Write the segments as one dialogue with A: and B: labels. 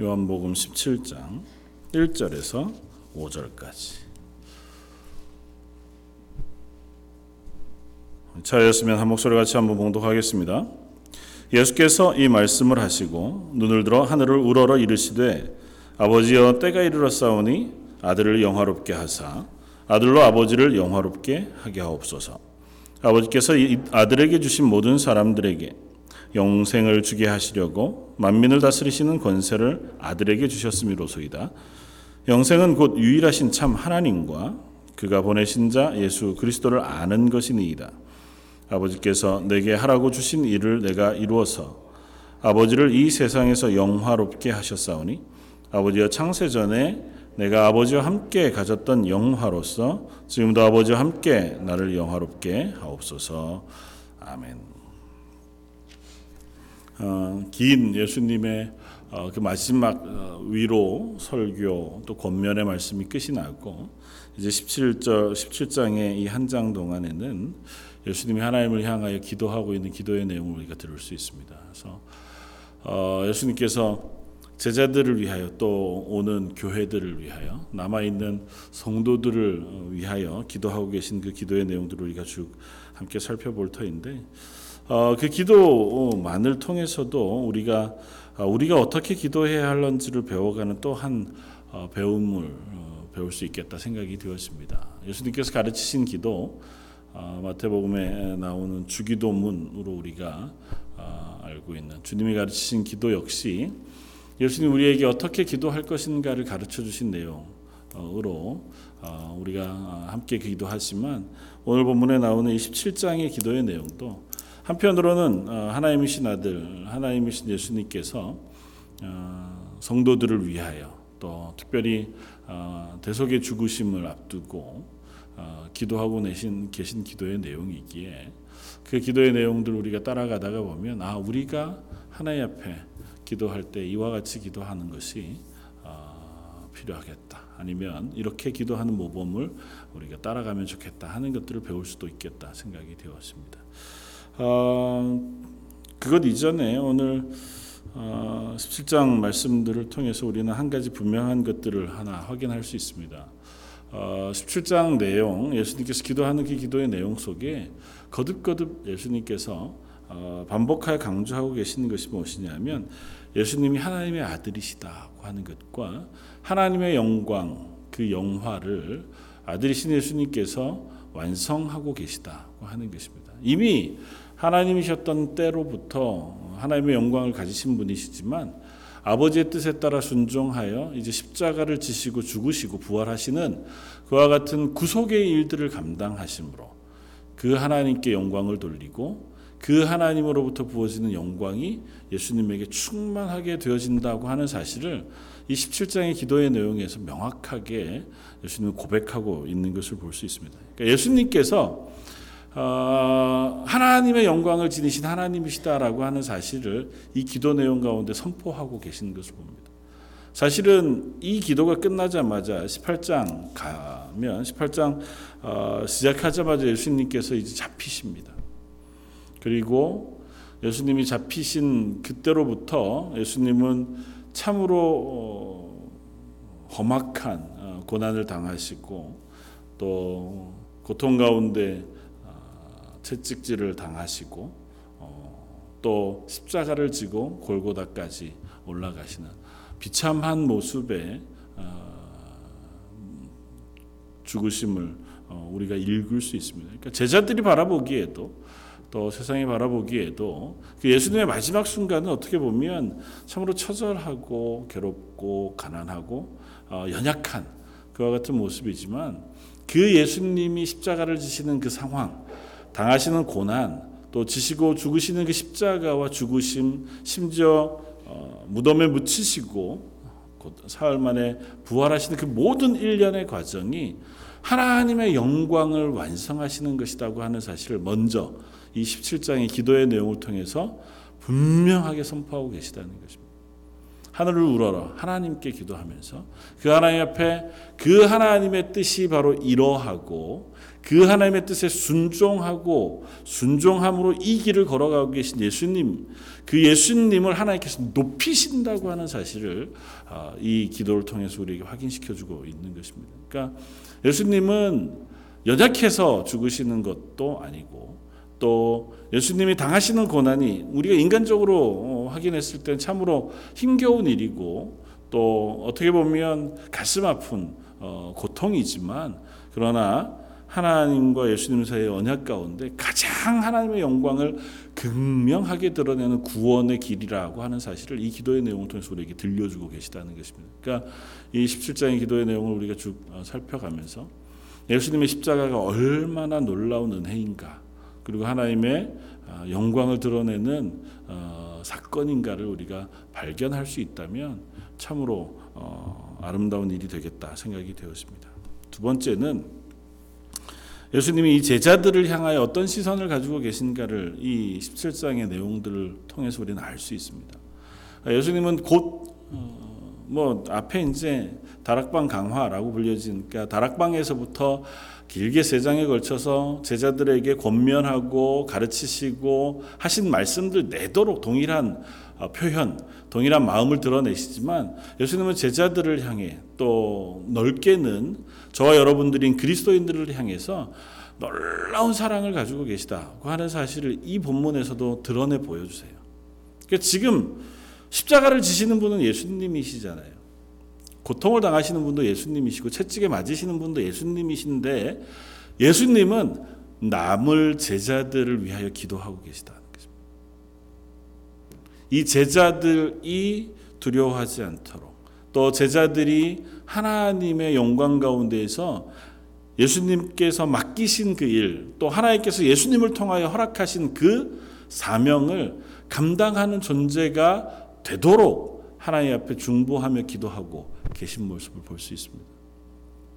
A: 요한복음 17장 1절에서 5절까지. 차였으면 한 목소리 같이 한번 봉독하겠습니다. 예수께서 이 말씀을 하시고 눈을 들어 하늘을 우러러 이르시되 아버지여 때가 이르렀사오니 아들을 영화롭게 하사 아들로 아버지를 영화롭게 하게 하옵소서. 아버지께서 이 아들에게 주신 모든 사람들에게 영생을 주게 하시려고 만민을 다스리시는 권세를 아들에게 주셨음이로소이다. 영생은 곧 유일하신 참 하나님과 그가 보내신 자 예수 그리스도를 아는 것이니이다. 아버지께서 내게 하라고 주신 일을 내가 이루어서 아버지를 이 세상에서 영화롭게 하셨사오니 아버지여 창세 전에 내가 아버지와 함께 가졌던 영화로서 지금도 아버지와 함께 나를 영화롭게 하옵소서. 아멘. 어, 긴 예수님의 어, 그 마지막 어, 위로 설교 또 권면의 말씀이 끝이 나고 이제 17절 17장의 이 한 장 동안에는 예수님이 하나님을 향하여 기도하고 있는 기도의 내용을 우리가 들을 수 있습니다. 그래서 어, 예수님께서 제자들을 위하여 또 오는 교회들을 위하여 남아 있는 성도들을 위하여 기도하고 계신 그 기도의 내용들을 우리가 쭉 함께 살펴볼 터인데 어, 그 기도만을 통해서도 우리가 어, 우리가 어떻게 기도해야 할런지를 배워가는 또한 어, 배움을 어, 배울 수 있겠다 생각이 되었습니다. 예수님께서 가르치신 기도 어, 마태복음에 나오는 주기도문으로 우리가 어, 알고 있는 주님이 가르치신 기도 역시 예수님 우리에게 어떻게 기도할 것인가를 가르쳐 주신 내용으로 어, 우리가 함께 기도하지만 오늘 본문에 나오는 27장의 기도의 내용도 한편으로는 어, 하나님이신 아들 하나님이신 예수님께서 어, 성도들을 위하여 또 특별히 대속의 죽으심을 앞두고 기도하고 내신 계신 기도의 내용이기에 그 기도의 내용들 우리가 따라가다가 보면 아 우리가 하나님 앞에 기도할 때 이와 같이 기도하는 것이 어, 필요하겠다. 아니면 이렇게 기도하는 모범을 우리가 따라가면 좋겠다 하는 것들을 배울 수도 있겠다 생각이 되었습니다. 어, 그것 이전에 오늘 어, 17장 말씀들을 통해서 우리는 한 가지 분명한 것들을 하나 확인할 수 있습니다. 어, 17장 내용, 예수님께서 기도하는 그 기도의 내용 속에 거듭거듭 예수님께서 어, 반복하여 강조하고 계시는 것이 무엇이냐면 예수님이 하나님의 아들이시다고 하는 것과 하나님의 영광 그 영화를 아들이신 예수님께서 완성하고 계시다고 하는 것입니다. 이미 하나님이셨던 때로부터 하나님의 영광을 가지신 분이시지만 아버지의 뜻에 따라 순종하여 이제 십자가를 지시고 죽으시고 부활하시는 그와 같은 구속의 일들을 감당하심으로 그 하나님께 영광을 돌리고 그 하나님으로부터 부어지는 영광이 예수님에게 충만하게 되어진다고 하는 사실을 이 17장의 기도의 내용에서 명확하게 예수님은 고백하고 있는 것을 볼 수 있습니다. 그러니까 예수님께서 어, 하나님의 영광을 지니신 하나님이시다라고 하는 사실을 이 기도 내용 가운데 선포하고 계신 것을 봅니다. 사실은 이 기도가 끝나자마자 18장 가면 18장 어, 시작하자마자 예수님께서 이제 잡히십니다. 그리고 예수님이 잡히신 그때로부터 예수님은 참으로 어, 험악한 어, 고난을 당하시고 또 고통 가운데 어, 채찍질을 당하시고 또 십자가를 지고 골고다까지 올라가시는 비참한 모습의 죽으심을 우리가 읽을 수 있습니다. 그러니까 제자들이 바라보기에도 또 세상이 바라보기에도 그 예수님의 마지막 순간은 어떻게 보면 참으로 처절하고 괴롭고 가난하고 어, 연약한 그와 같은 모습이지만 그 예수님이 십자가를 지시는 그 상황, 당하시는 고난, 또 지시고 죽으시는 그 십자가와 죽으심, 심지어 어, 무덤에 묻히시고 사흘 만에 부활하시는 그 모든 일련의 과정이 하나님의 영광을 완성하시는 것이라고 하는 사실을 먼저 이 17장의 기도의 내용을 통해서 분명하게 선포하고 계시다는 것입니다. 하늘을 우러러 하나님께 기도하면서 그 하나님 앞에 그 하나님의 뜻이 바로 이러하고 그 하나님의 뜻에 순종하고 순종함으로 이 길을 걸어가고 계신 예수님 그 예수님을 하나님께서 높이신다고 하는 사실을 아, 이 기도를 통해서 우리에게 확인시켜주고 있는 것입니다. 그러니까 예수님은 연약해서 죽으시는 것도 아니고 또 예수님이 당하시는 고난이 우리가 인간적으로 어, 확인했을 때 참으로 힘겨운 일이고 또 어떻게 보면 가슴 아픈 어, 고통이지만 그러나 하나님과 예수님 사이의 언약 가운데 가장 하나님의 영광을 극명하게 드러내는 구원의 길이라고 하는 사실을 이 기도의 내용을 통해서 우리에게 들려주고 계시다는 것입니다. 그러니까 이 17장의 기도의 내용을 우리가 쭉 어, 살펴가면서 예수님의 십자가가 얼마나 놀라운 은혜인가 그리고 하나님의 어, 영광을 드러내는 어, 사건인가를 우리가 발견할 수 있다면 참으로 아름다운 일이 되겠다 생각이 되었습니다. 두 번째는 예수님이 이 제자들을 향하여 어떤 시선을 가지고 계신가를 이 17장의 내용들을 통해서 우리는 알 수 있습니다. 예수님은 곧 뭐 앞에 이제 다락방 강화라고 불려진 그러니까 다락방에서부터 길게 세 장에 걸쳐서 제자들에게 권면하고 가르치시고 하신 말씀들 내도록 동일한 어, 표현, 동일한 마음을 드러내시지만 예수님은 제자들을 향해 또 넓게는 저와 여러분들인 그리스도인들을 향해서 놀라운 사랑을 가지고 계시다고 하는 사실을 이 본문에서도 드러내 보여주세요. 그러니까 지금 십자가를 지시는 분은 예수님이시잖아요. 고통을 당하시는 분도 예수님이시고 채찍에 맞으시는 분도 예수님이신데 예수님은 남을 제자들을 위하여 기도하고 것입니다. 이 제자들이 두려워하지 않도록 또 제자들이 하나님의 영광 가운데에서 예수님께서 맡기신 그 일, 또 하나님께서 예수님을 통하여 허락하신 그 사명을 감당하는 존재가 되도록 하나님 앞에 중보하며 기도하고 계신 모습을 볼 수 있습니다.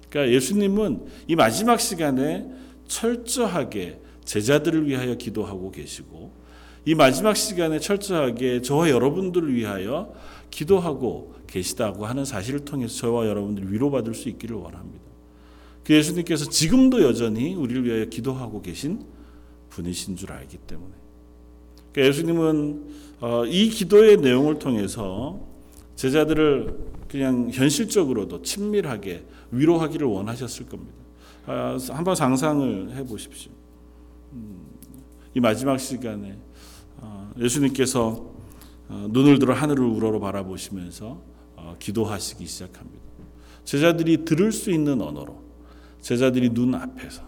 A: 그러니까 예수님은 이 마지막 시간에 철저하게 제자들을 위하여 기도하고 계시고 이 마지막 시간에 철저하게 저와 여러분들을 위하여 기도하고 계시다고 하는 사실을 통해서 저와 여러분들이 위로받을 수 있기를 원합니다. 그 예수님께서 지금도 여전히 우리를 위하여 기도하고 계신 분이신 줄 알기 때문에 그러니까 예수님은 어, 이 기도의 내용을 통해서 제자들을 그냥 현실적으로도 친밀하게 위로하기를 원하셨을 겁니다. 아, 한번 상상을 해보십시오. 음, 이 마지막 시간에 어, 예수님께서 어, 눈을 들어 하늘을 우러러 바라보시면서 기도하시기 시작합니다. 제자들이 들을 수 있는 언어로 제자들이 눈 앞에서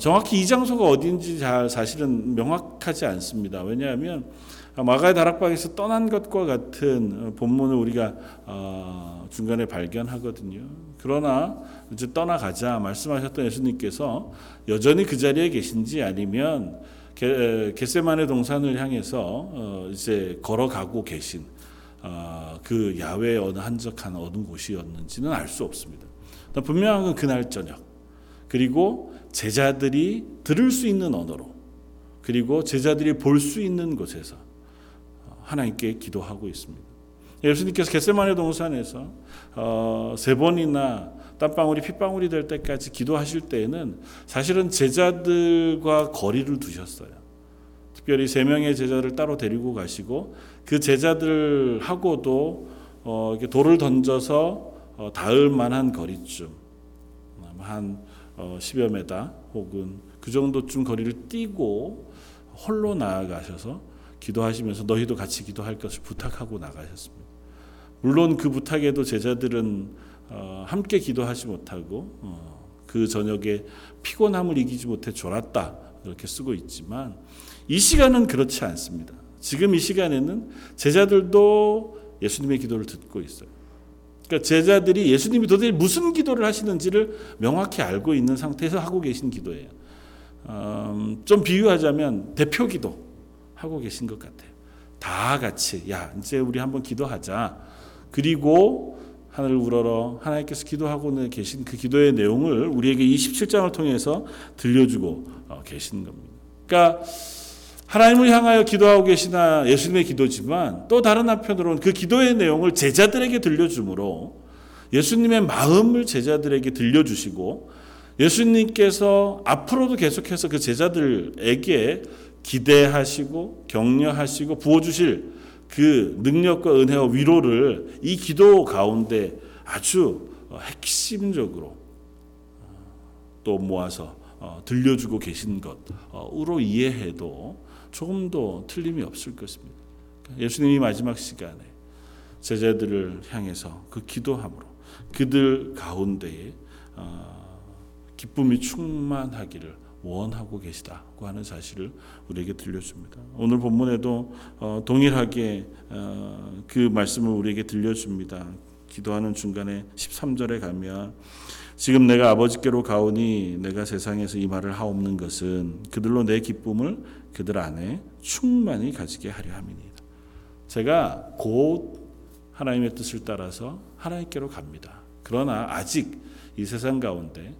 A: 정확히 이 장소가 어디인지 잘 사실은 명확하지 않습니다. 왜냐하면 마가의 다락방에서 떠난 것과 같은 어, 본문을 우리가 어, 중간에 발견하거든요. 그러나 이제 떠나가자 말씀하셨던 예수님께서 여전히 그 자리에 계신지 아니면 겟세만의 동산을 향해서 어, 이제 걸어가고 계신 그 야외의 어느 한적한 어느 곳이었는지는 알 수 없습니다. 분명한 건 그날 저녁 그리고 제자들이 들을 수 있는 언어로 그리고 제자들이 볼 수 있는 곳에서 하나님께 기도하고 있습니다. 예수님께서 겟세마네 동산에서 어, 세 번이나 땀방울이 핏방울이 될 때까지 기도하실 때에는 사실은 제자들과 거리를 두셨어요. 특별히 세 명의 제자를 따로 데리고 가시고 그 제자들하고도 어, 돌을 던져서 어, 닿을 만한 거리쯤 한 어, 10여 메다 혹은 그 정도쯤 거리를 뛰고 홀로 나아가셔서 기도하시면서 너희도 같이 기도할 것을 부탁하고 나가셨습니다. 물론 그 부탁에도 제자들은 어, 함께 기도하지 못하고 어, 그 저녁에 피곤함을 이기지 못해 졸았다 이렇게 쓰고 있지만 이 시간은 그렇지 않습니다. 지금 이 시간에는 제자들도 예수님의 기도를 듣고 있어요. 그러니까 제자들이 예수님이 도대체 무슨 기도를 하시는지를 명확히 알고 있는 상태에서 하고 계신 기도예요. 음, 좀 비유하자면 대표 기도. 하고 계신 것 같아요. 다 같이 야 이제 우리 한번 기도하자. 그리고 하늘을 우러러 하나님께서 기도하고 계신 그 기도의 내용을 우리에게 27장을 통해서 들려주고 어, 계신 겁니다. 그러니까 하나님을 향하여 기도하고 계시나 예수님의 기도지만 또 다른 한편으로는 그 기도의 내용을 제자들에게 들려주므로 예수님의 마음을 제자들에게 들려주시고 예수님께서 앞으로도 계속해서 그 제자들에게 기대하시고 격려하시고 부어주실 그 능력과 은혜와 위로를 이 기도 가운데 아주 핵심적으로 또 모아서 어, 들려주고 계신 것으로 이해해도 조금 더 틀림이 없을 것입니다. 예수님이 마지막 시간에 제자들을 향해서 그 기도함으로 그들 가운데에 어, 기쁨이 충만하기를 원하고 계시다고 하는 사실을 우리에게 들려줍니다. 오늘 본문에도 어, 동일하게 그 말씀을 우리에게 들려줍니다. 기도하는 중간에 13절에 가면 지금 내가 아버지께로 가오니 내가 세상에서 이 말을 하옵는 것은 그들로 내 기쁨을 그들 안에 충만히 가지게 하려 함이니이다. 제가 곧 하나님의 뜻을 따라서 하나님께로 갑니다. 그러나 아직 이 세상 가운데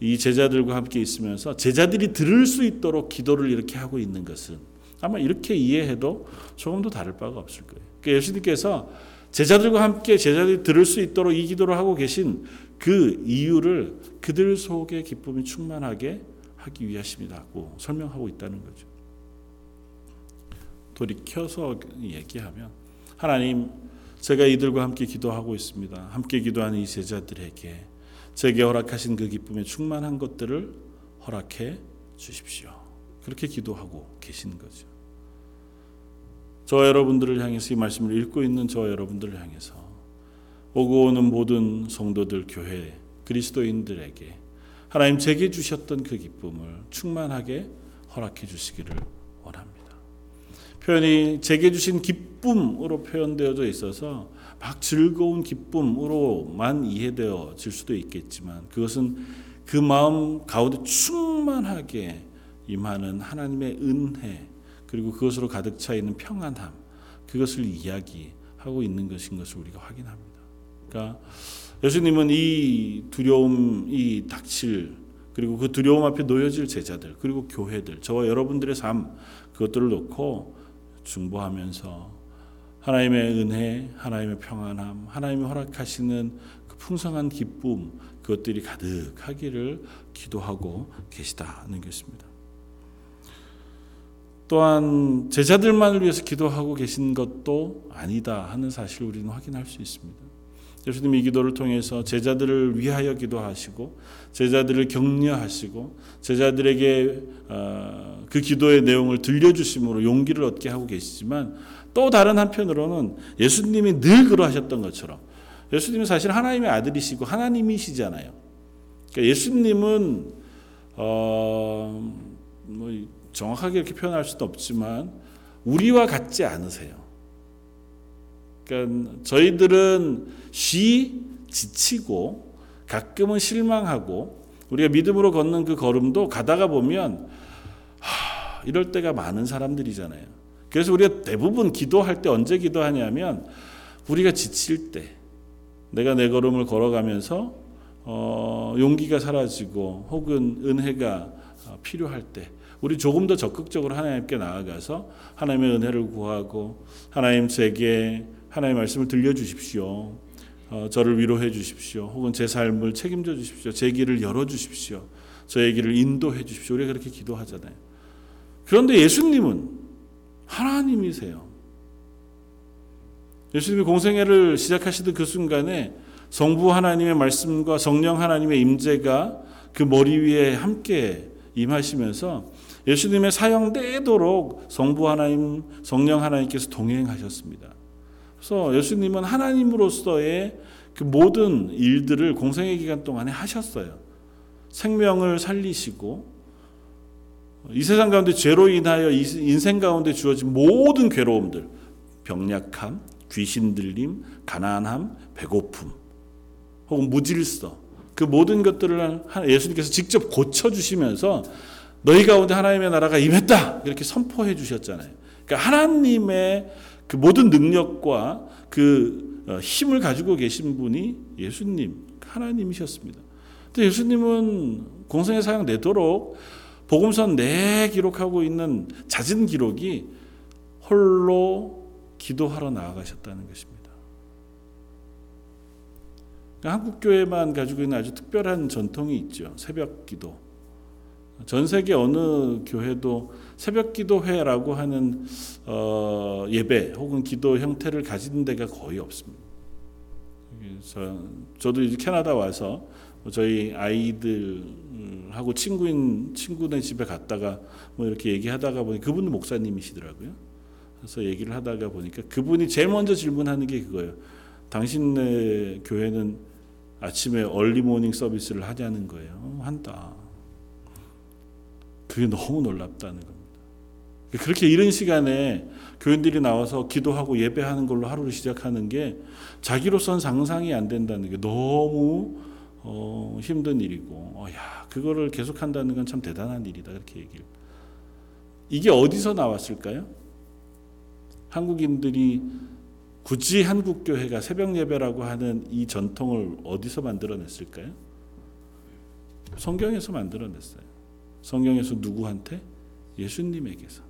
A: 이 제자들과 함께 있으면서 제자들이 들을 수 있도록 기도를 이렇게 하고 있는 것은 아마 이렇게 이해해도 조금도 다를 바가 없을 거예요. 그러니까 예수님께서 제자들과 함께 제자들이 들을 수 있도록 이 기도를 하고 계신 그 이유를 그들 속에 기쁨이 충만하게 하기 위하심이라고 설명하고 있다는 거죠. 돌이켜서 얘기하면 하나님 제가 이들과 함께 기도하고 있습니다. 함께 기도하는 이 제자들에게 제게 허락하신 그 기쁨에 충만한 것들을 허락해 주십시오. 그렇게 기도하고 계신 거죠. 저 여러분들을 향해서 이 말씀을 읽고 있는 저 여러분들을 향해서 오고 오는 모든 성도들 교회 그리스도인들에게 하나님 제게 주셨던 그 기쁨을 충만하게 허락해 주시기를 원합니다. 표현이 제게 주신 기쁨으로 표현되어져 있어서 막 즐거운 기쁨으로만 이해되어질 수도 있겠지만 그것은 그 마음 가운데 충만하게 임하는 하나님의 은혜 그리고 그것으로 가득 차 있는 평안함 그것을 이야기하고 있는 것인 것을 우리가 확인합니다. 그러니까 예수님은 이 두려움, 이 닥칠 그리고 그 두려움 앞에 놓여질 제자들 그리고 교회들 저와 여러분들의 삶 그것들을 놓고 중보하면서 하나님의 은혜, 하나님의 평안함, 하나님이 허락하시는 그 풍성한 기쁨 그것들이 가득하기를 기도하고 계시다는 것입니다. 또한 제자들만을 위해서 기도하고 계신 것도 아니다 하는 사실을 우리는 확인할 수 있습니다. 예수님이 이 기도를 통해서 제자들을 위하여 기도하시고 제자들을 격려하시고 제자들에게 어, 그 기도의 내용을 들려주심으로 용기를 얻게 하고 계시지만 또 다른 한편으로는 예수님이 늘 그러하셨던 것처럼 예수님은 사실 하나님의 아들이시고 하나님이시잖아요. 그러니까 예수님은 어 뭐 정확하게 이렇게 표현할 수도 없지만 우리와 같지 않으세요. 그러니까 저희들은 쉬 지치고 가끔은 실망하고 우리가 믿음으로 걷는 그 걸음도 가다가 보면 하, 이럴 때가 많은 사람들이잖아요. 그래서 우리가 대부분 기도할 때 언제 기도하냐면 우리가 지칠 때 내가 내 걸음을 걸어가면서 어, 용기가 사라지고 혹은 은혜가 필요할 때 우리 조금 더 적극적으로 하나님께 나아가서 하나님의 은혜를 구하고 하나님 제게 하나님의 말씀을 들려주십시오. 어, 저를 위로해 주십시오. 혹은 제 삶을 책임져 주십시오. 제 길을 열어 주십시오. 저의 길을 인도해 주십시오. 우리가 그렇게 기도하잖아요. 그런데 예수님은 하나님이세요. 예수님이 공생애를 시작하시던 그 순간에 성부 하나님의 말씀과 성령 하나님의 임재가 그 머리 위에 함께 임하시면서 예수님의 사형되도록 성부 하나님, 성령 하나님께서 동행하셨습니다. 그래서 예수님은 하나님으로서의 그 모든 일들을 공생의 기간 동안에 하셨어요. 생명을 살리시고 이 세상 가운데 죄로 인하여 인생 가운데 주어진 모든 괴로움들, 병약함, 귀신 들림, 가난함, 배고픔, 혹은 무질서, 그 모든 것들을 예수님께서 직접 고쳐주시면서 너희 가운데 하나님의 나라가 임했다 이렇게 선포해 주셨잖아요. 그러니까 하나님의 그 모든 능력과 그 어, 힘을 가지고 계신 분이 예수님 하나님이셨습니다. 근데 예수님은 공생의 사역 내도록 복음서 내 기록하고 있는 잦은 기록이 홀로 기도하러 나아가셨다는 것입니다. 그러니까 한국 교회만 가지고 있는 아주 특별한 전통이 있죠. 새벽 기도. 전 세계 어느 교회도 새벽 기도회라고 하는 어, 예배 혹은 기도 형태를 가진 데가 거의 없습니다. 그래서 저도 이제 캐나다 와서 저희 아이들하고 친구인 친구네 집에 갔다가 뭐 이렇게 얘기하다가 보니 그분은 목사님이시더라고요. 그래서 얘기를 하다가 보니까 그분이 제일 먼저 질문하는 게 그거예요. 당신네 교회는 아침에 얼리 모닝 서비스를 하냐는 거예요. 어, 한다. 그게 너무 놀랍다는 겁니다. 그렇게 이른 시간에 교인들이 나와서 기도하고 예배하는 걸로 하루를 시작하는 게 자기로선 상상이 안 된다는 게 너무 어, 힘든 일이고, 어, 야, 그거를 계속 한다는 건 참 대단한 일이다. 그렇게 얘기를. 이게 어디서 나왔을까요? 한국인들이 굳이 한국 교회가 새벽 예배라고 하는 이 전통을 어디서 만들어냈을까요? 성경에서 만들어냈어요. 성경에서 누구한테? 예수님에게서.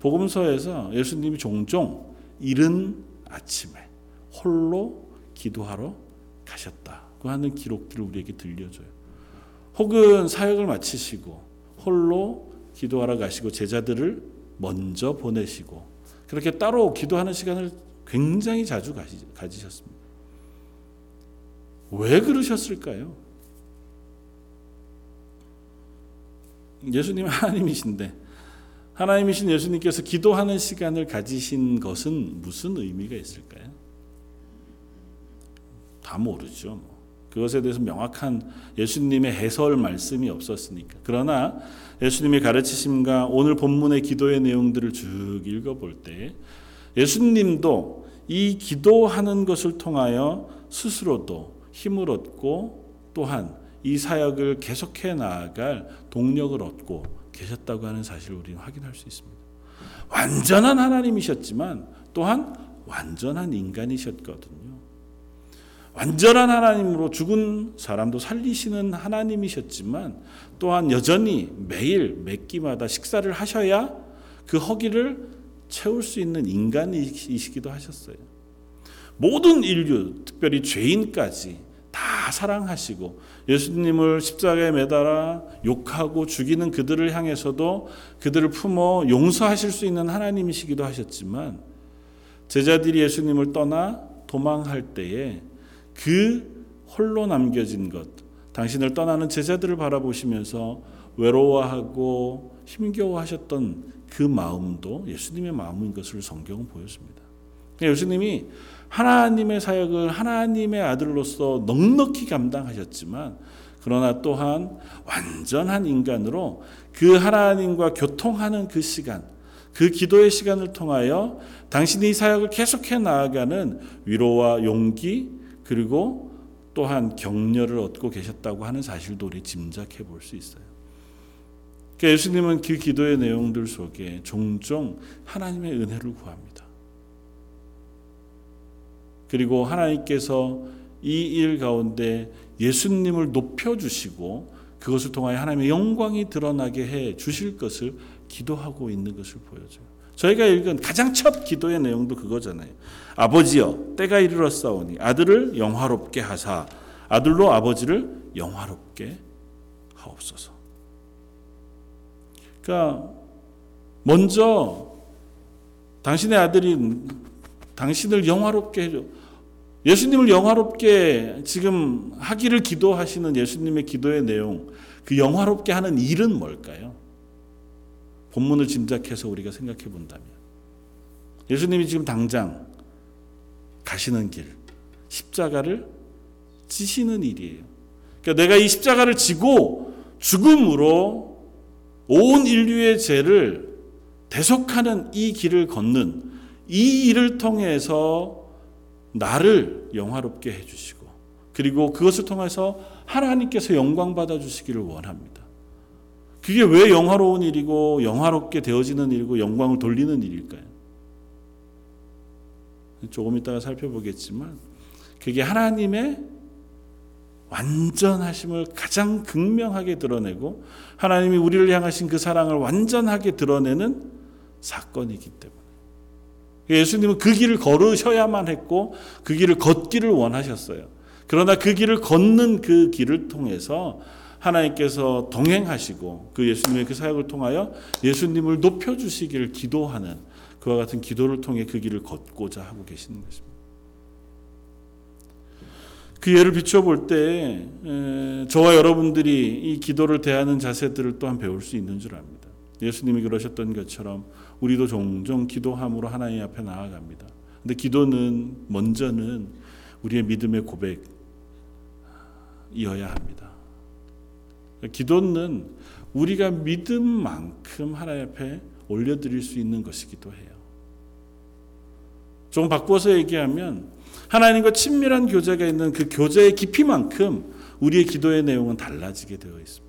A: 복음서에서 예수님이 종종 이른 아침에 홀로 기도하러 가셨다 고 하는 기록들을 우리에게 들려줘요. 혹은 사역을 마치시고 홀로 기도하러 가시고 제자들을 먼저 보내시고 그렇게 따로 기도하는 시간을 굉장히 자주 가지셨습니다. 왜 그러셨을까요? 예수님 하나님이신데 하나님이신 예수님께서 기도하는 시간을 가지신 것은 무슨 의미가 있을까요? 다 모르죠. 그것에 대해서 명확한 예수님의 해설 말씀이 없었으니까. 그러나 예수님의 가르치심과 오늘 본문의 기도의 내용들을 쭉 읽어볼 때 예수님도 이 기도하는 것을 통하여 스스로도 힘을 얻고 또한 이 사역을 계속해 나아갈 동력을 얻고 계셨다고 하는 사실을 우리는 확인할 수 있습니다. 완전한 하나님이셨지만 또한 완전한 인간이셨거든요. 완전한 하나님으로 죽은 사람도 살리시는 하나님이셨지만 또한 여전히 매일 몇 끼마다 식사를 하셔야 그 허기를 채울 수 있는 인간이시기도 하셨어요. 모든 인류, 특별히 죄인까지 다 사랑하시고 예수님을 십자가에 매달아 욕하고 죽이는 그들을 향해서도 그들을 품어 용서하실 수 있는 하나님이시기도 하셨지만 제자들이 예수님을 떠나 도망할 때에 그 홀로 남겨진 것, 당신을 떠나는 제자들을 바라보시면서 외로워하고 힘겨워하셨던 그 마음도 예수님의 마음인 것을 성경은 보여줍니다. 그러니까 예수님이 하나님의 사역을 하나님의 아들로서 넉넉히 감당하셨지만 그러나 또한 완전한 인간으로 그 하나님과 교통하는 그 시간, 그 기도의 시간을 통하여 당신이 사역을 계속해 나아가는 위로와 용기 그리고 또한 격려를 얻고 계셨다고 하는 사실도 우리 짐작해 볼 수 있어요. 그러니까 예수님은 그 기도의 내용들 속에 종종 하나님의 은혜를 구합니다. 그리고 하나님께서 이 일 가운데 예수님을 높여주시고 그것을 통하여 하나님의 영광이 드러나게 해 주실 것을 기도하고 있는 것을 보여줘요. 저희가 읽은 가장 첫 기도의 내용도 그거잖아요. 아버지여 때가 이르렀사오니 아들을 영화롭게 하사 아들로 아버지를 영화롭게 하옵소서. 그러니까 먼저 당신의 아들이 당신을 영화롭게 해줘. 예수님을 영화롭게 지금 하기를 기도하시는 예수님의 기도의 내용, 그 영화롭게 하는 일은 뭘까요? 본문을 짐작해서 우리가 생각해 본다면 예수님이 지금 당장 가시는 길, 십자가를 지시는 일이에요. 그러니까 내가 이 십자가를 지고 죽음으로 온 인류의 죄를 대속하는 이 길을 걷는 이 일을 통해서 나를 영화롭게 해주시고 그리고 그것을 통해서 하나님께서 영광 받아 주시기를 원합니다. 그게 왜 영화로운 일이고 영화롭게 되어지는 일이고 영광을 돌리는 일일까요? 조금 이따가 살펴보겠지만 그게 하나님의 완전하심을 가장 극명하게 드러내고 하나님이 우리를 향하신 그 사랑을 완전하게 드러내는 사건이기 때문에 예수님은 그 길을 걸으셔야만 했고 그 길을 걷기를 원하셨어요. 그러나 그 길을 걷는 그 길을 통해서 하나님께서 동행하시고 그 예수님의 그 사역을 통하여 예수님을 높여주시기를 기도하는 그와 같은 기도를 통해 그 길을 걷고자 하고 계시는 것입니다. 그 예를 비춰볼 때 저와 여러분들이 이 기도를 대하는 자세들을 또한 배울 수 있는 줄 압니다. 예수님이 그러셨던 것처럼 우리도 종종 기도함으로 하나님 앞에 나아갑니다. 근데 기도는 먼저는 우리의 믿음의 고백이어야 합니다. 기도는 우리가 믿음만큼 하나님 앞에 올려드릴 수 있는 것이기도 해요. 조금 바꿔서 얘기하면 하나님과 친밀한 교제가 있는 그 교제의 깊이만큼 우리의 기도의 내용은 달라지게 되어 있습니다.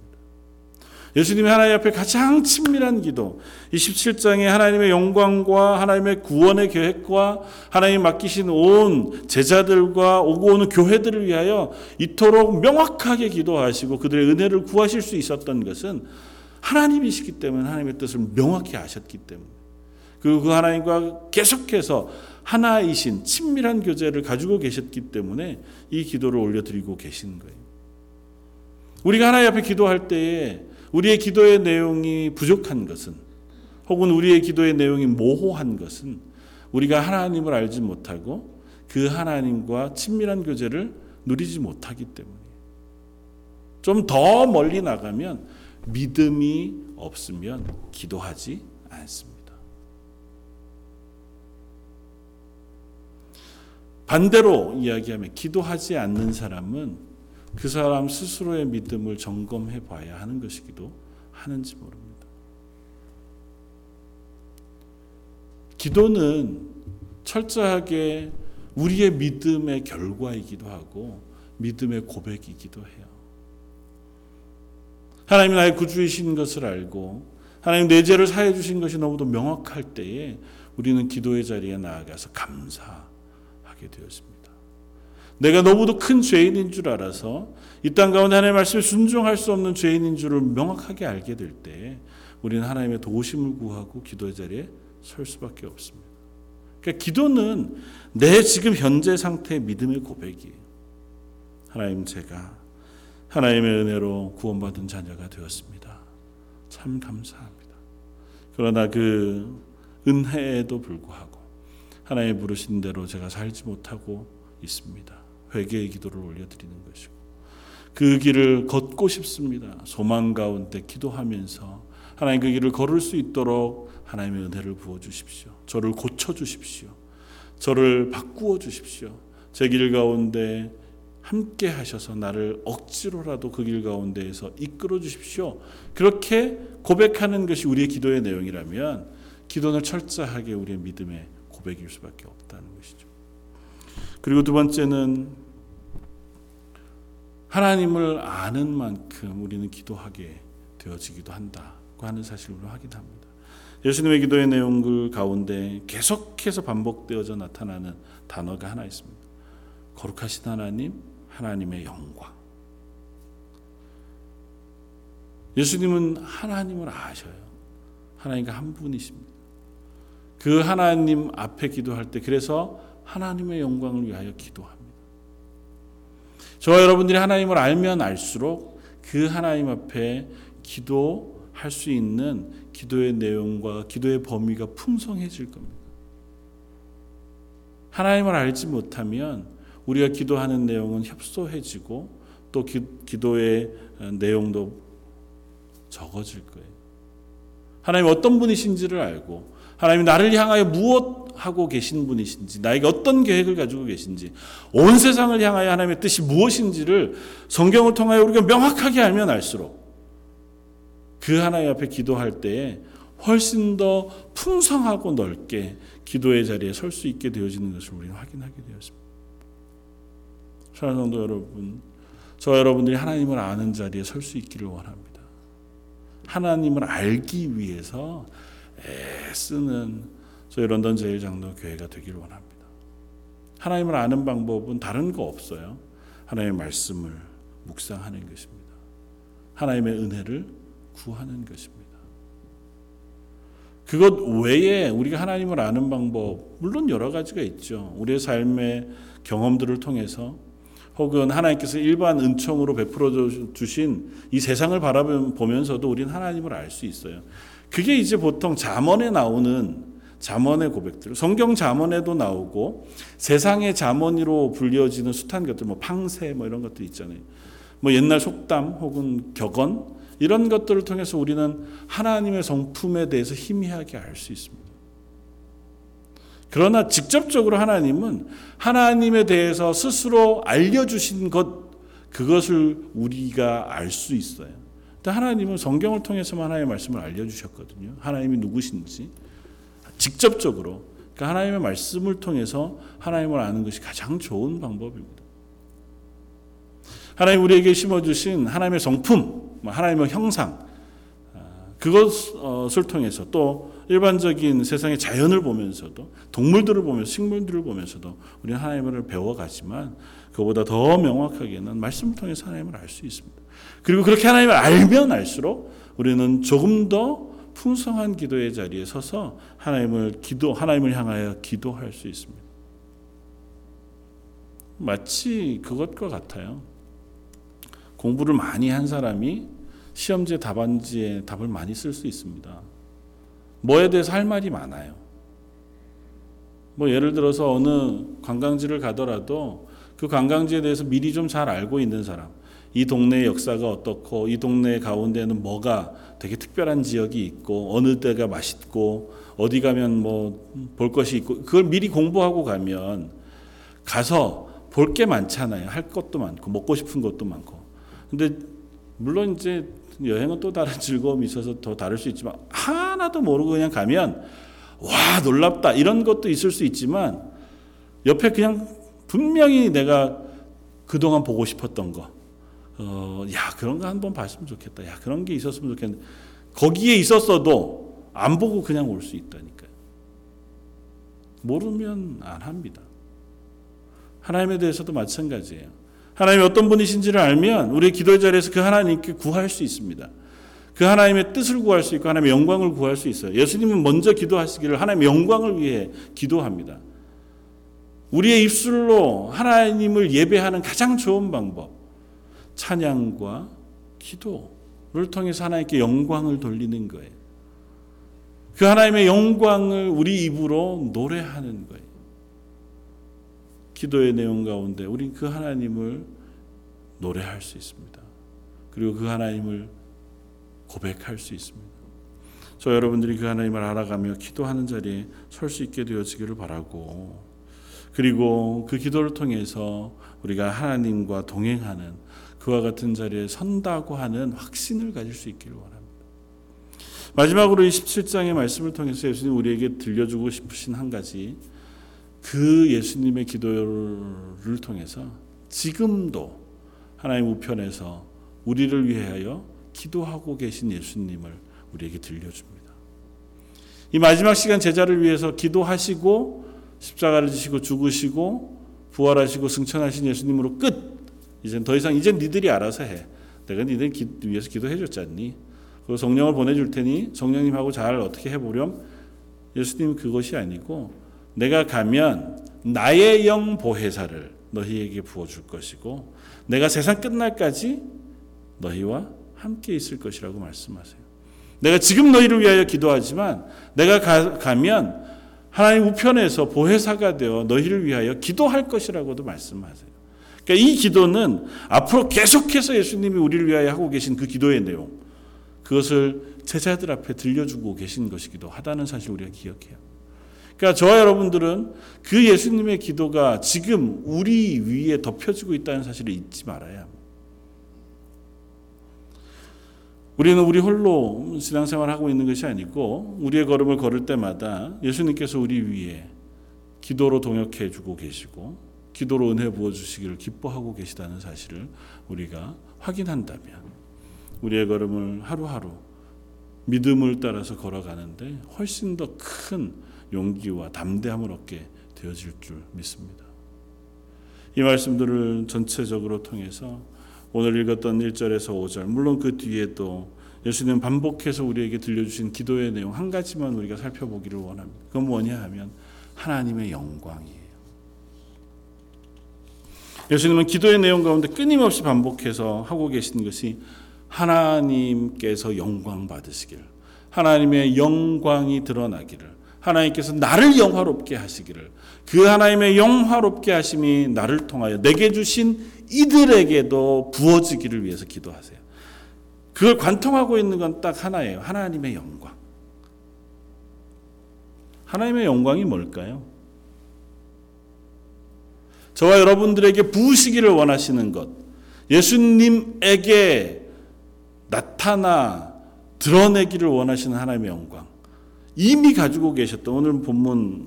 A: 예수님이 하나님 앞에 가장 친밀한 기도, 이 17장에 하나님의 영광과 하나님의 구원의 계획과 하나님 맡기신 온 제자들과 오고 오는 교회들을 위하여 이토록 명확하게 기도하시고 그들의 은혜를 구하실 수 있었던 것은 하나님이시기 때문에 하나님의 뜻을 명확히 아셨기 때문에 그리고 그 하나님과 계속해서 하나이신 친밀한 교제를 가지고 계셨기 때문에 이 기도를 올려드리고 계신 거예요. 우리가 하나님 앞에 기도할 때에 우리의 기도의 내용이 부족한 것은 혹은 우리의 기도의 내용이 모호한 것은 우리가 하나님을 알지 못하고 그 하나님과 친밀한 교제를 누리지 못하기 때문이에요. 좀 더 멀리 나가면 믿음이 없으면 기도하지 않습니다. 반대로 이야기하면 기도하지 않는 사람은 그 사람 스스로의 믿음을 점검해 봐야 하는 것이기도 하는지 모릅니다. 기도는 철저하게 우리의 믿음의 결과이기도 하고 믿음의 고백이기도 해요. 하나님이 나의 구주이신 것을 알고 하나님 내 죄를 사해 주신 것이 너무도 명확할 때에 우리는 기도의 자리에 나아가서 감사하게 되었습니다. 내가 너무도 큰 죄인인 줄 알아서 이 땅 가운데 하나님의 말씀에 순종할 수 없는 죄인인 줄을 명확하게 알게 될 때 우리는 하나님의 도우심을 구하고 기도의 자리에 설 수밖에 없습니다. 그러니까 기도는 내 지금 현재 상태의 믿음의 고백이에요. 하나님 제가 하나님의 은혜로 구원받은 자녀가 되었습니다. 참 감사합니다. 그러나 그 은혜에도 불구하고 하나님 부르신 대로 제가 살지 못하고 있습니다. 회개의 기도를 올려드리는 것이고 그 길을 걷고 싶습니다. 소망 가운데 기도하면서 하나님 그 길을 걸을 수 있도록 하나님의 은혜를 부어 주십시오. 저를 고쳐 주십시오. 저를 바꾸어 주십시오. 제 길 가운데 함께 하셔서 나를 억지로라도 그 길 가운데에서 이끌어 주십시오. 그렇게 고백하는 것이 우리의 기도의 내용이라면 기도는 철저하게 우리의 믿음의 고백일 수밖에 없다는 것이죠. 그리고 두 번째는 하나님을 아는 만큼 우리는 기도하게 되어지기도 한다고 하는 사실을 확인합니다. 예수님의 기도의 내용들 가운데 계속해서 반복되어져 나타나는 단어가 하나 있습니다. 거룩하신 하나님, 하나님의 영광. 예수님은 하나님을 아셔요. 하나님과 한 분이십니다. 그 하나님 앞에 기도할 때 그래서 하나님의 영광을 위하여 기도합니다. 저와 여러분들이 하나님을 알면 알수록 그 하나님 앞에 기도할 수 있는 기도의 내용과 기도의 범위가 풍성해질 겁니다. 하나님을 알지 못하면 우리가 기도하는 내용은 협소해지고 또 기, 기도의 내용도 적어질 거예요. 하나님 어떤 분이신지를 알고 하나님 나를 향하여 무엇 하고 계신 분이신지 나에게 어떤 계획을 가지고 계신지 온 세상을 향하여 하나님의 뜻이 무엇인지를 성경을 통하여 우리가 명확하게 알면 알수록 그 하나님 앞에 기도할 때에 훨씬 더 풍성하고 넓게 기도의 자리에 설 수 있게 되어지는 것을 우리는 확인하게 되었습니다. 사랑하는 성도 여러분, 저 여러분들이 하나님을 아는 자리에 설 수 있기를 원합니다. 하나님을 알기 위해서 애쓰는 저희 런던 제일장로 교회가 되기를 원합니다. 하나님을 아는 방법은 다른 거 없어요. 하나님의 말씀을 묵상하는 것입니다. 하나님의 은혜를 구하는 것입니다. 그것 외에 우리가 하나님을 아는 방법 물론 여러 가지가 있죠. 우리의 삶의 경험들을 통해서 혹은 하나님께서 일반 은총으로 베풀어 주신 이 세상을 바라보면서도 우리는 하나님을 알 수 있어요. 그게 이제 보통 잠언에 나오는 잠언의 고백들, 성경 잠언에도 나오고 세상의 잠언으로 불려지는 숱한 것들, 뭐 팡세 뭐 이런 것들 있잖아요. 뭐 옛날 속담 혹은 격언 이런 것들을 통해서 우리는 하나님의 성품에 대해서 희미하게 알 수 있습니다. 그러나 직접적으로 하나님은 하나님에 대해서 스스로 알려주신 것, 그것을 우리가 알 수 있어요. 하나님은 성경을 통해서만 하나님의 말씀을 알려주셨거든요. 하나님이 누구신지. 직접적으로. 그러니까 하나님의 말씀을 통해서 하나님을 아는 것이 가장 좋은 방법입니다. 하나님 우리에게 심어주신 하나님의 성품, 뭐 하나님의 형상, 아, 그것을 통해서 또 일반적인 세상의 자연을 보면서도 동물들을 보면서 식물들을 보면서도 우리는 하나님을 배워가지만 그보다 더 명확하게는 말씀을 통해서 하나님을 알 수 있습니다. 그리고 그렇게 하나님을 알면 알수록 우리는 조금 더 풍성한 기도의 자리에 서서 하나님을 기도 하나님을 향하여 기도할 수 있습니다. 마치 그것과 같아요. 공부를 많이 한 사람이 시험지 답안지에 답을 많이 쓸 수 있습니다. 뭐에 대해서 할 말이 많아요. 뭐 예를 들어서 어느 관광지를 가더라도 그 관광지에 대해서 미리 좀 잘 알고 있는 사람, 이 동네의 역사가 어떻고 이 동네 가운데는 뭐가 되게 특별한 지역이 있고 어느 때가 맛있고 어디 가면 뭐 볼 것이 있고 그걸 미리 공부하고 가면 가서 볼 게 많잖아요. 할 것도 많고 먹고 싶은 것도 많고. 근데 물론 이제 여행은 또 다른 즐거움이 있어서 더 다를 수 있지만 하나도 모르고 그냥 가면 와 놀랍다 이런 것도 있을 수 있지만 옆에 그냥 분명히 내가 그동안 보고 싶었던 거, 어, 야 그런 거 한 번 봤으면 좋겠다. 야 그런 게 있었으면 좋겠는데 거기에 있었어도 안 보고 그냥 올 수 있다니까요. 모르면 안 합니다. 하나님에 대해서도 마찬가지예요. 하나님이 어떤 분이신지를 알면 우리의 기도의 자리에서 그 하나님께 구할 수 있습니다. 그 하나님의 뜻을 구할 수 있고 하나님의 영광을 구할 수 있어요. 예수님은 먼저 기도하시기를 하나님의 영광을 위해 기도합니다. 우리의 입술로 하나님을 예배하는 가장 좋은 방법 찬양과 기도를 통해서 하나님께 영광을 돌리는 거예요. 그 하나님의 영광을 우리 입으로 노래하는 거예요. 기도의 내용 가운데 우린 그 하나님을 노래할 수 있습니다. 그리고 그 하나님을 고백할 수 있습니다. 저 여러분들이 그 하나님을 알아가며 기도하는 자리에 설 수 있게 되어지기를 바라고 그리고 그 기도를 통해서 우리가 하나님과 동행하는 그와 같은 자리에 선다고 하는 확신을 가질 수 있기를 원합니다. 마지막으로 이 17장의 말씀을 통해서 예수님 우리에게 들려주고 싶으신 한 가지 그 예수님의 기도를 통해서 지금도 하나님 우편에서 우리를 위하여 기도하고 계신 예수님을 우리에게 들려줍니다. 이 마지막 시간 제자를 위해서 기도하시고 십자가를 지시고 죽으시고 부활하시고 승천하신 예수님으로 끝. 이젠 더 이상 이젠 니들이 알아서 해. 내가 니들 위해서 기도해 줬잖니. 그리고 성령을 보내줄 테니 성령님하고 잘 어떻게 해보렴. 예수님 그것이 아니고 내가 가면 나의 영 보혜사를 너희에게 부어줄 것이고 내가 세상 끝날까지 너희와 함께 있을 것이라고 말씀하세요. 내가 지금 너희를 위하여 기도하지만 내가 가, 면 하나님 우편에서 보혜사가 되어 너희를 위하여 기도할 것이라고도 말씀하세요. 그러니까 이 기도는 앞으로 계속해서 예수님이 우리를 위하여 하고 계신 그 기도의 내용, 그것을 제자들 앞에 들려주고 계신 것이기도 하다는 사실 우리가 기억해요. 그러니까 저와 여러분들은 그 예수님의 기도가 지금 우리 위에 덮여지고 있다는 사실을 잊지 말아야 합니다. 우리는 우리 홀로 신앙생활을 하고 있는 것이 아니고 우리의 걸음을 걸을 때마다 예수님께서 우리 위에 기도로 동역해 주고 계시고 기도로 은혜 부어 주시기를 기뻐하고 계시다는 사실을 우리가 확인한다면 우리의 걸음을 하루하루 믿음을 따라서 걸어가는데 훨씬 더 큰 용기와 담대함을 얻게 되어질 줄 믿습니다. 이 말씀들을 전체적으로 통해서 오늘 읽었던 1절에서 5절 물론 그 뒤에도 예수님 반복해서 우리에게 들려주신 기도의 내용 한 가지만 우리가 살펴보기를 원합니다. 그건 뭐냐 하면 하나님의 영광이에요. 예수님은 기도의 내용 가운데 끊임없이 반복해서 하고 계신 것이 하나님께서 영광 받으시기를 하나님의 영광이 드러나기를 하나님께서 나를 영화롭게 하시기를 그 하나님의 영화롭게 하심이 나를 통하여 내게 주신 이들에게도 부어지기를 위해서 기도하세요. 그걸 관통하고 있는 건 딱 하나예요. 하나님의 영광. 하나님의 영광이 뭘까요? 저와 여러분들에게 부으시기를 원하시는 것, 예수님에게 나타나 드러내기를 원하시는 하나님의 영광. 이미 가지고 계셨던 오늘 본문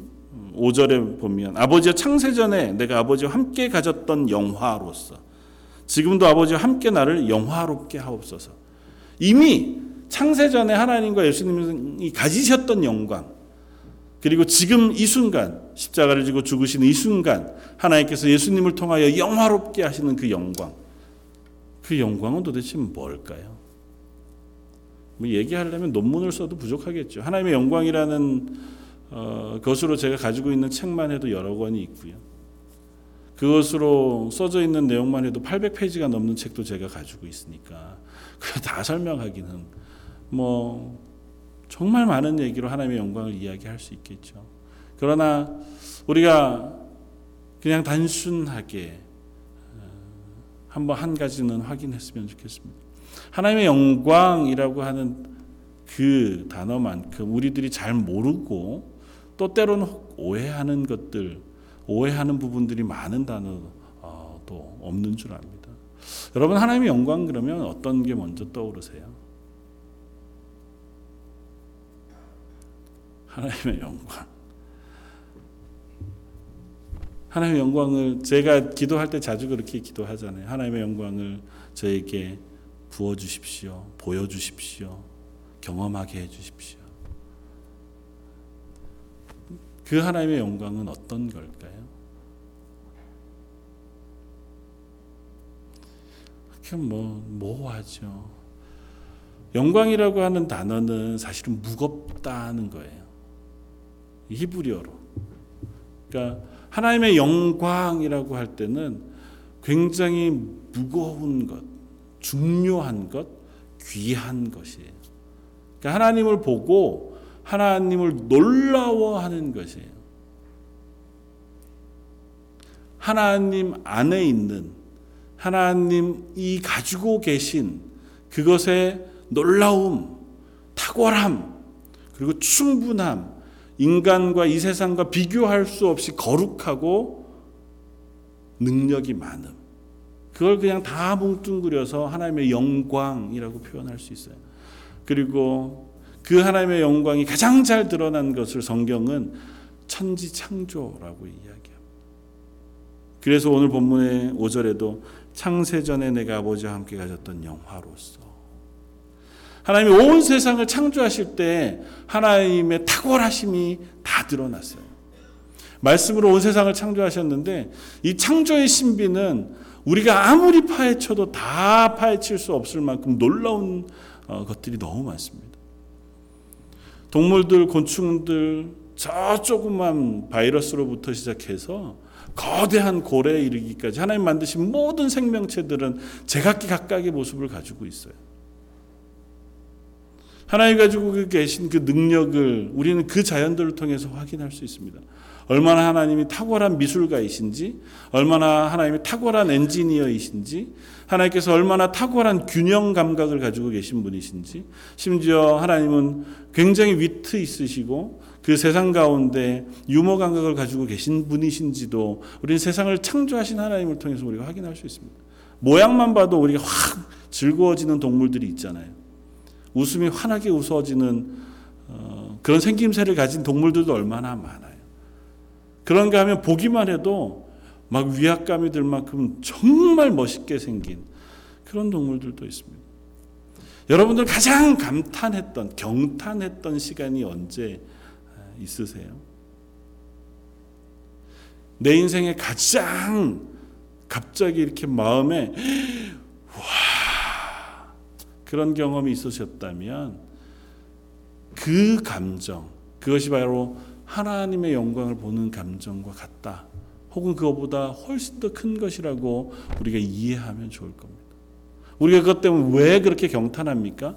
A: 5절에 보면 아버지와 창세전에 내가 아버지와 함께 가졌던 영화로서 지금도 아버지와 함께 나를 영화롭게 하옵소서. 이미 창세전에 하나님과 예수님이 가지셨던 영광 그리고 지금 이 순간 십자가를 지고 죽으시는 이 순간 하나님께서 예수님을 통하여 영화롭게 하시는 그 영광 그 영광은 도대체 뭘까요? 뭐 얘기하려면 논문을 써도 부족하겠죠. 하나님의 영광이라는 어, 것으로 제가 가지고 있는 책만 해도 여러 권이 있고요. 그것으로 써져 있는 내용만 해도 800페이지가 넘는 책도 제가 가지고 있으니까 그걸 다 설명하기는 뭐 정말 많은 얘기로 하나님의 영광을 이야기할 수 있겠죠. 그러나 우리가 그냥 단순하게 어, 한번 한 가지는 확인했으면 좋겠습니다. 하나님의 영광이라고 하는 그 단어만큼 우리들이 잘 모르고 또 때로는 오해하는 것들, 오해하는 부분들이 많은 단어도 없는 줄 압니다. 여러분 하나님의 영광 그러면 어떤 게 먼저 떠오르세요? 하나님의 영광. 하나님의 영광을 제가 기도할 때 자주 그렇게 기도하잖아요. 하나님의 영광을 저에게 부어 주십시오. 보여 주십시오. 경험하게 해 주십시오. 그 하나님의 영광은 어떤 걸까요? 그냥 뭐 모호하죠. 영광이라고 하는 단어는 사실은 무겁다는 거예요. 히브리어로. 그러니까 하나님의 영광이라고 할 때는 굉장히 무거운 것, 중요한 것, 귀한 것이에요. 그러니까 하나님을 보고 하나님을 놀라워하는 것이에요. 하나님 안에 있는 하나님이 가지고 계신 그것의 놀라움, 탁월함, 그리고 충분함, 인간과 이 세상과 비교할 수 없이 거룩하고 능력이 많음. 그걸 그냥 다 뭉뚱그려서 하나님의 영광이라고 표현할 수 있어요. 그리고 그 하나님의 영광이 가장 잘 드러난 것을 성경은 천지 창조라고 이야기합니다. 그래서 오늘 본문의 5절에도 창세전에 내가 아버지와 함께 가졌던 영화로서 하나님이 온 세상을 창조하실 때 하나님의 탁월하심이 다 드러났어요. 말씀으로 온 세상을 창조하셨는데 이 창조의 신비는 우리가 아무리 파헤쳐도 다 파헤칠 수 없을 만큼 놀라운 어, 것들이 너무 많습니다. 동물들, 곤충들, 저 조그만 바이러스로부터 시작해서 거대한 고래에 이르기까지 하나님 만드신 모든 생명체들은 제각기 각각의 모습을 가지고 있어요. 하나님 가지고 계신 그 능력을 우리는 그 자연들을 통해서 확인할 수 있습니다. 얼마나 하나님이 탁월한 미술가이신지, 얼마나 하나님이 탁월한 엔지니어이신지, 하나님께서 얼마나 탁월한 균형 감각을 가지고 계신 분이신지, 심지어 하나님은 굉장히 위트 있으시고 그 세상 가운데 유머 감각을 가지고 계신 분이신지도 우리는 세상을 창조하신 하나님을 통해서 우리가 확인할 수 있습니다. 모양만 봐도 우리가 확 즐거워지는 동물들이 있잖아요. 웃음이 환하게 웃어지는 어, 그런 생김새를 가진 동물들도 얼마나 많아요. 그런가 하면 보기만 해도 막 위압감이 들 만큼 정말 멋있게 생긴 그런 동물들도 있습니다. 여러분들 가장 감탄했던 경탄했던 시간이 언제 있으세요? 내 인생에 가장 갑자기 이렇게 마음에 그런 경험이 있으셨다면 그 감정, 그것이 바로 하나님의 영광을 보는 감정과 같다. 혹은 그것보다 훨씬 더 큰 것이라고 우리가 이해하면 좋을 겁니다. 우리가 그것 때문에 왜 그렇게 경탄합니까?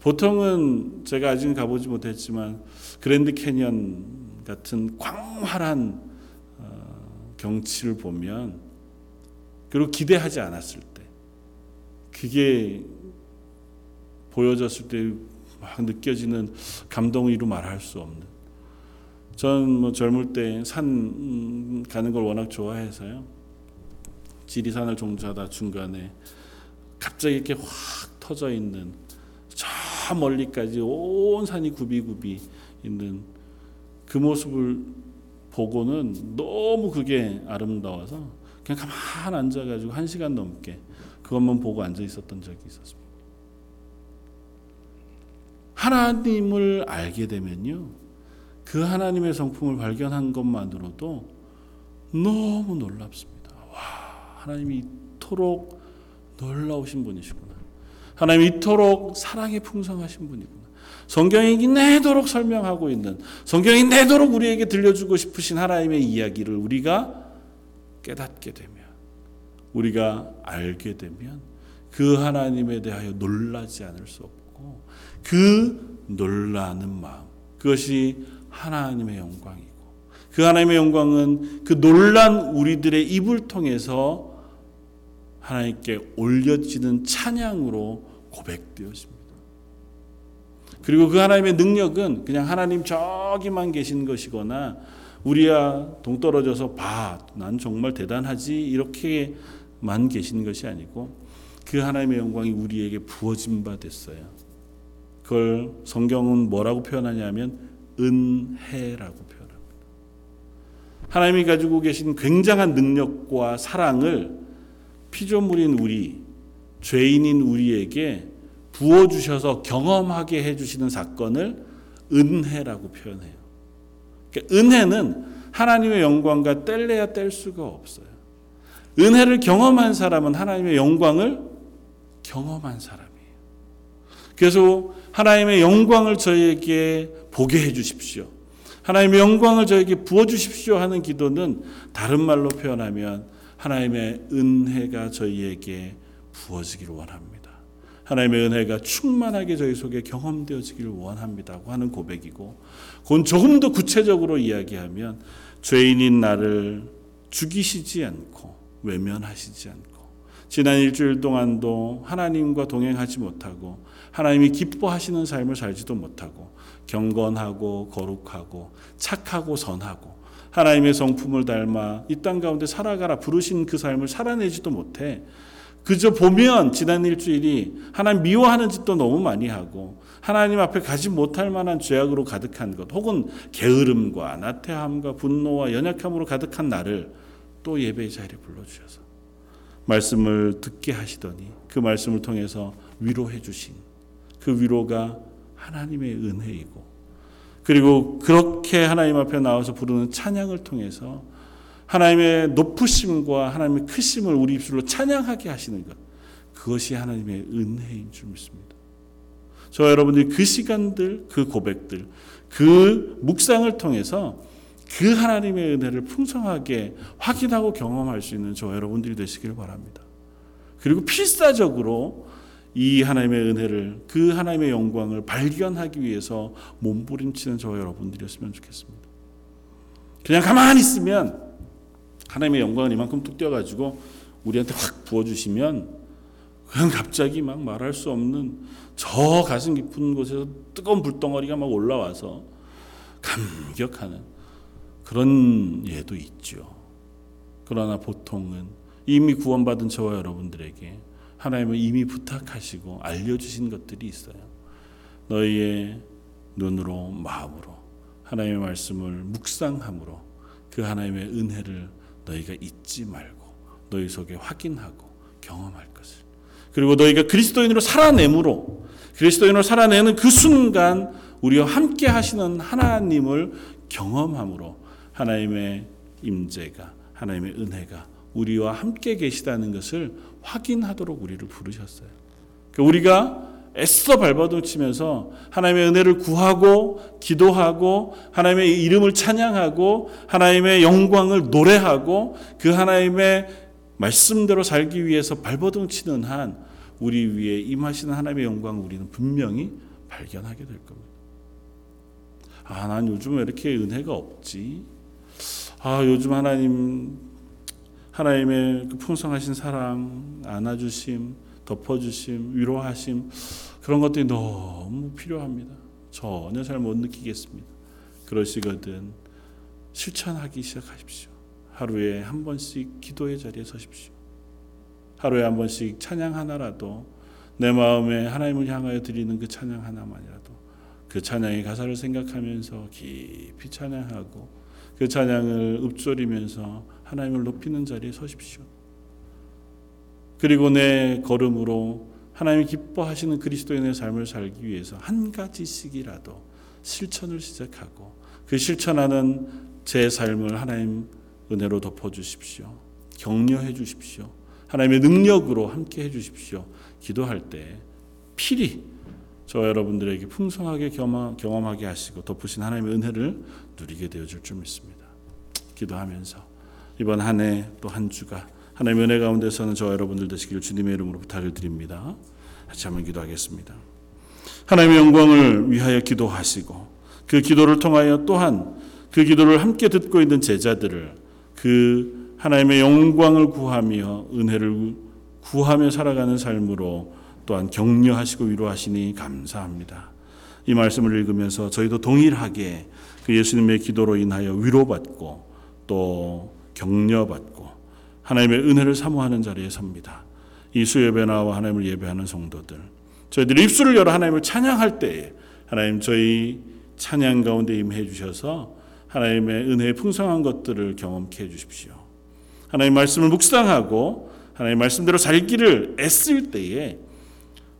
A: 보통은 제가 아직은 가보지 못했지만 그랜드 캐니언 같은 광활한 어, 경치를 보면 그리고 기대하지 않았을 때 그게 보여졌을 때 막 느껴지는 감동을 이루 말할 수 없는 전뭐 젊을 때 산 가는 걸 워낙 좋아해서요 지리산을 종주하다 중간에 갑자기 이렇게 확 터져 있는 저 멀리까지 온 산이 굽이굽이 있는 그 모습을 보고는 너무 그게 아름다워서 그냥 가만 앉아가지고 한 시간 넘게 그것만 보고 앉아 있었던 적이 있었습니다. 하나님을 알게 되면요, 그 하나님의 성품을 발견한 것만으로도 너무 놀랍습니다. 와, 하나님이 이토록 놀라우신 분이시구나. 하나님이 이토록 사랑이 풍성하신 분이구나. 성경이 내도록 설명하고 있는 성경이 내도록 우리에게 들려주고 싶으신 하나님의 이야기를 우리가 깨닫게 되면 우리가 알게 되면 그 하나님에 대하여 놀라지 않을 수 없고 그 놀라는 마음 그것이 하나님의 영광이고 그 하나님의 영광은 그 놀란 우리들의 입을 통해서 하나님께 올려지는 찬양으로 고백되었습니다. 그리고 그 하나님의 능력은 그냥 하나님 저기만 계신 것이거나 우리야 동떨어져서 봐, 난 정말 대단하지 이렇게만 계신 것이 아니고 그 하나님의 영광이 우리에게 부어진 바 됐어요. 그걸 성경은 뭐라고 표현하냐면 은혜라고 표현합니다. 하나님이 가지고 계신 굉장한 능력과 사랑을 피조물인 우리, 죄인인 우리에게 부어주셔서 경험하게 해주시는 사건을 은혜라고 표현해요. 그러니까 은혜는 하나님의 영광과 뗄래야 뗄 수가 없어요. 은혜를 경험한 사람은 하나님의 영광을 경험한 사람이에요. 그래서 하나님의 영광을 저희에게 보게 해 주십시오. 하나님의 영광을 저에게 부어 주십시오 하는 기도는 다른 말로 표현하면 하나님의 은혜가 저희에게 부어지기를 원합니다. 하나님의 은혜가 충만하게 저희 속에 경험되어지기를 원합니다고 하는 고백이고, 그건 조금 더 구체적으로 이야기하면 죄인인 나를 죽이시지 않고 외면하시지 않고 지난 일주일 동안도 하나님과 동행하지 못하고 하나님이 기뻐하시는 삶을 살지도 못하고 경건하고 거룩하고 착하고 선하고 하나님의 성품을 닮아 이 땅 가운데 살아가라 부르신 그 삶을 살아내지도 못해. 그저 보면 지난 일주일이 하나님 미워하는 짓도 너무 많이 하고 하나님 앞에 가지 못할 만한 죄악으로 가득한 것 혹은 게으름과 나태함과 분노와 연약함으로 가득한 나를 또 예배의 자리에 불러주셔서 말씀을 듣게 하시더니 그 말씀을 통해서 위로해 주신 그 위로가 하나님의 은혜이고 그리고 그렇게 하나님 앞에 나와서 부르는 찬양을 통해서 하나님의 높으심과 하나님의 크심을 우리 입술로 찬양하게 하시는 것 그것이 하나님의 은혜인 줄 믿습니다. 저 여러분들이 그 시간들, 그 고백들, 그 묵상을 통해서 그 하나님의 은혜를 풍성하게 확인하고 경험할 수 있는 저 여러분들이 되시기를 바랍니다. 그리고 필사적으로 이 하나님의 은혜를 그 하나님의 영광을 발견하기 위해서 몸부림치는 저 여러분들이었으면 좋겠습니다. 그냥 가만히 있으면 하나님의 영광을 이만큼 뚝 떼어가지고 우리한테 확 부어주시면 그냥 갑자기 막 말할 수 없는 저 가슴 깊은 곳에서 뜨거운 불덩어리가 막 올라와서 감격하는 그런 예도 있죠. 그러나 보통은 이미 구원받은 저와 여러분들에게 하나님은 이미 부탁하시고 알려주신 것들이 있어요. 너희의 눈으로 마음으로 하나님의 말씀을 묵상함으로 그 하나님의 은혜를 너희가 잊지 말고 너희 속에 확인하고 경험할 것을 그리고 너희가 그리스도인으로 살아내므로 그리스도인으로 살아내는 그 순간 우리와 함께 하시는 하나님을 경험함으로 하나님의 임재가 하나님의 은혜가 우리와 함께 계시다는 것을 확인하도록 우리를 부르셨어요. 그 우리가 애써 발버둥 치면서 하나님의 은혜를 구하고 기도하고 하나님의 이름을 찬양하고 하나님의 영광을 노래하고 그 하나님의 말씀대로 살기 위해서 발버둥 치는 한 우리 위에 임하시는 하나님의 영광을 우리는 분명히 발견하게 될 겁니다. 아, 난 요즘 왜 이렇게 은혜가 없지? 아, 요즘 하나님 하나님의 그 풍성하신 사랑, 안아주심, 덮어주심, 위로하심 그런 것들이 너무 필요합니다. 전혀 잘 못 느끼겠습니다. 그러시거든 실천하기 시작하십시오. 하루에 한 번씩 기도의 자리에 서십시오. 하루에 한 번씩 찬양 하나라도 내 마음에 하나님을 향하여 드리는 그 찬양 하나만이라도 그 찬양의 가사를 생각하면서 깊이 찬양하고 그 찬양을 읊조리면서 하나님을 높이는 자리에 서십시오. 그리고 내 걸음으로 하나님이 기뻐하시는 그리스도인의 삶을 살기 위해서 한 가지씩이라도 실천을 시작하고 그 실천하는 제 삶을 하나님 은혜로 덮어 주십시오. 격려해 주십시오. 하나님의 능력으로 함께 해 주십시오. 기도할 때 필히 저 여러분들에게 풍성하게 경험, 경험하게 하시고 덮으신 하나님의 은혜를 누리게 되어 줄 줄 믿습니다. 기도하면서 이번 한 해 또 한 주가 하나님의 은혜 가운데서는 저 여러분들 되시기를 주님의 이름으로 부탁을 드립니다. 같이 한번 기도하겠습니다. 하나님의 영광을 위하여 기도하시고 그 기도를 통하여 또한 그 기도를 함께 듣고 있는 제자들을 그 하나님의 영광을 구하며 은혜를 구하며 살아가는 삶으로 또한 격려하시고 위로하시니 감사합니다. 이 말씀을 읽으면서 저희도 동일하게 그 예수님의 기도로 인하여 위로받고 또 격려받고 하나님의 은혜를 사모하는 자리에 섭니다. 이 수 예배 나와 하나님을 예배하는 성도들 저희들이 입술을 열어 하나님을 찬양할 때에 하나님 저희 찬양 가운데 임해 주셔서 하나님의 은혜의 풍성한 것들을 경험케 해 주십시오. 하나님 말씀을 묵상하고 하나님 말씀대로 살기를 애쓸 때에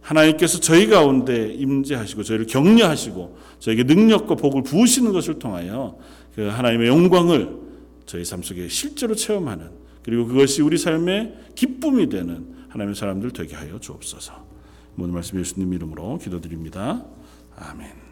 A: 하나님께서 저희 가운데 임재하시고 저희를 격려하시고 저에게 능력과 복을 부으시는 것을 통하여 그 하나님의 영광을 저희 삶 속에 실제로 체험하는 그리고 그것이 우리 삶의 기쁨이 되는 하나님의 사람들 되게 하여 주옵소서. 오늘 말씀 예수님 이름으로 기도드립니다. 아멘.